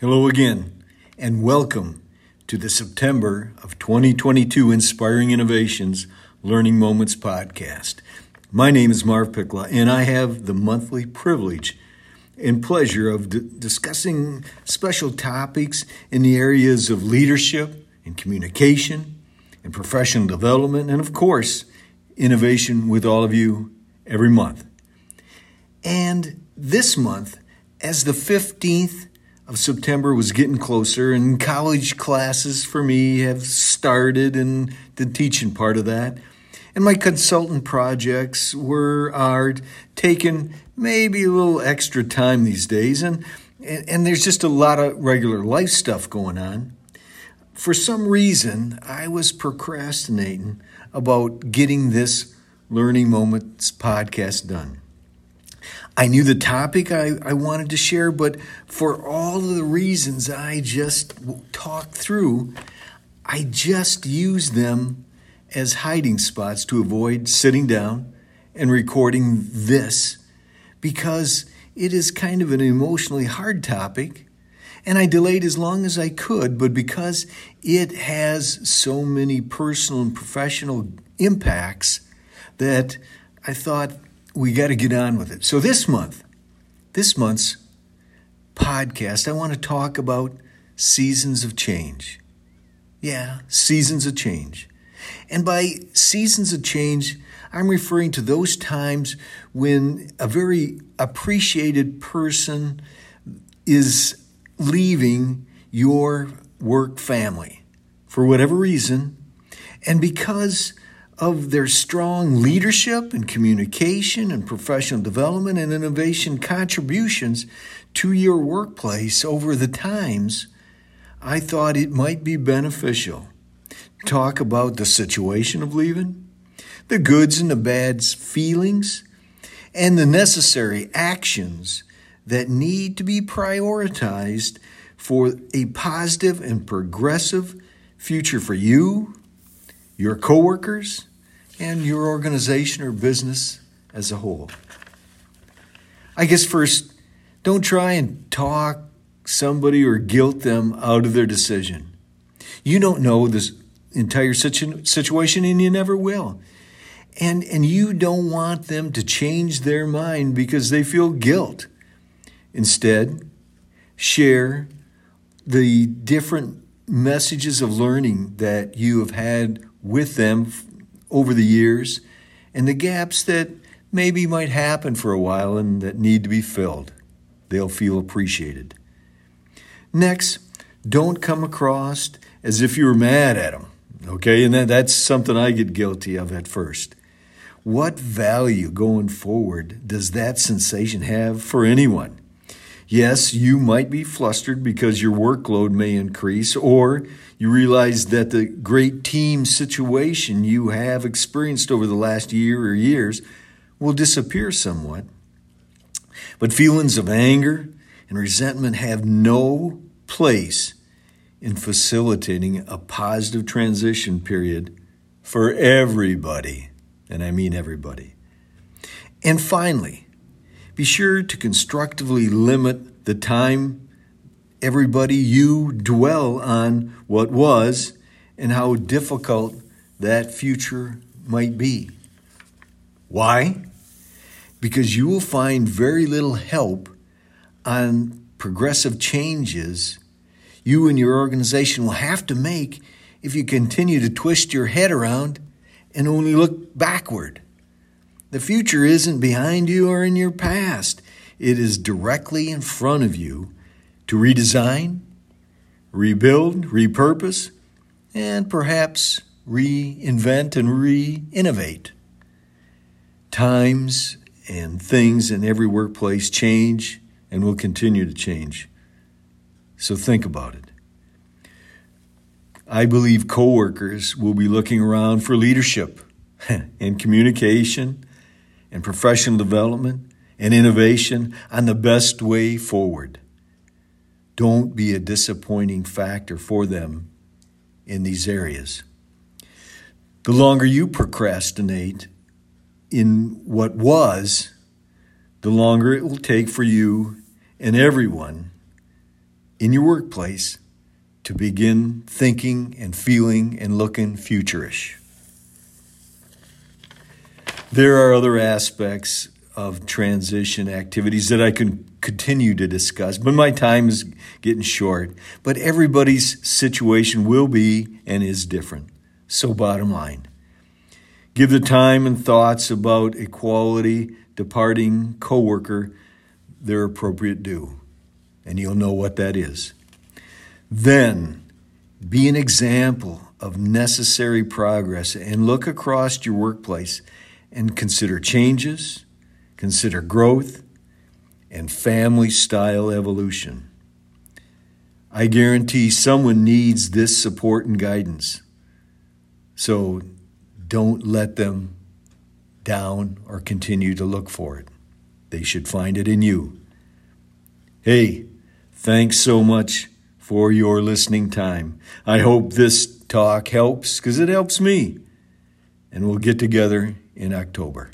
Hello again, and welcome to the September of 2022 Inspiring Innovations Learning Moments podcast. My name is Marv Pickla, and I have the monthly privilege and pleasure of d- discussing special topics in the areas of leadership and communication and professional development, and of course, innovation with all of you every month. And this month, as the 15th of September was getting closer, and college classes for me have started, and the teaching part of that. And my consultant projects were are taking maybe a little extra time these days, and, and and there's just a lot of regular life stuff going on. For some reason, I was procrastinating about getting this Learning Moments podcast done. I knew the topic I, I wanted to share, but for all of the reasons I just talked through, I just used them as hiding spots to avoid sitting down and recording this because it is kind of an emotionally hard topic. And I delayed as long as I could, but because it has so many personal and professional impacts that I thought we got to get on with it. So this month, this month's podcast, I want to talk about seasons of change. Yeah, seasons of change. And by seasons of change, I'm referring to those times when a very appreciated person is leaving your work family for whatever reason. And because of their strong leadership and communication and professional development and innovation contributions to your workplace over the times, I thought it might be beneficial. To talk about the situation of leaving, the goods and the bads feelings, and the necessary actions that need to be prioritized for a positive and progressive future for you, your coworkers, and your organization or business as a whole. I guess first, don't try and talk somebody or guilt them out of their decision. You don't know this entire situ- situation and you never will. And, and you don't want them to change their mind because they feel guilt. Instead, share the different messages of learning that you have had with them over the years and the gaps that maybe might happen for a while and that need to be filled. They'll feel appreciated. Next, don't come across as if you were mad at them. Okay, and that, that's something I get guilty of at first. What value going forward does that sensation have for anyone? Yes, you might be flustered because your workload may increase, or you realize that the great team situation you have experienced over the last year or years will disappear somewhat. But feelings of anger and resentment have no place in facilitating a positive transition period for everybody. And I mean everybody. And finally, be sure to constructively limit the time everybody you dwell on what was and how difficult that future might be. Why? Because you will find very little help on progressive changes you and your organization will have to make if you continue to twist your head around and only look backward. The future isn't behind you or in your past, it is directly in front of you to redesign, rebuild, repurpose, and perhaps reinvent and re innovate. Times and things in every workplace change and will continue to change. So think about it. I believe coworkers will be looking around for leadership and communication and professional development and innovation on the best way forward. Don't be a disappointing factor for them in these areas. The longer you procrastinate in what was, the longer it will take for you and everyone in your workplace to begin thinking and feeling and looking futurish. There are other aspects of transition activities that I can continue to discuss, but my time is getting short. But everybody's situation will be and is different. So, bottom line, give the time and thoughts about equality departing coworker their appropriate due, and you'll know what that is. Then, be an example of necessary progress and look across your workplace and consider changes, consider growth, and family style evolution. I guarantee someone needs this support and guidance. So don't let them down or continue to look for it. They should find it in you. Hey, thanks so much for your listening time. I hope this talk helps because it helps me. And we'll get together in October.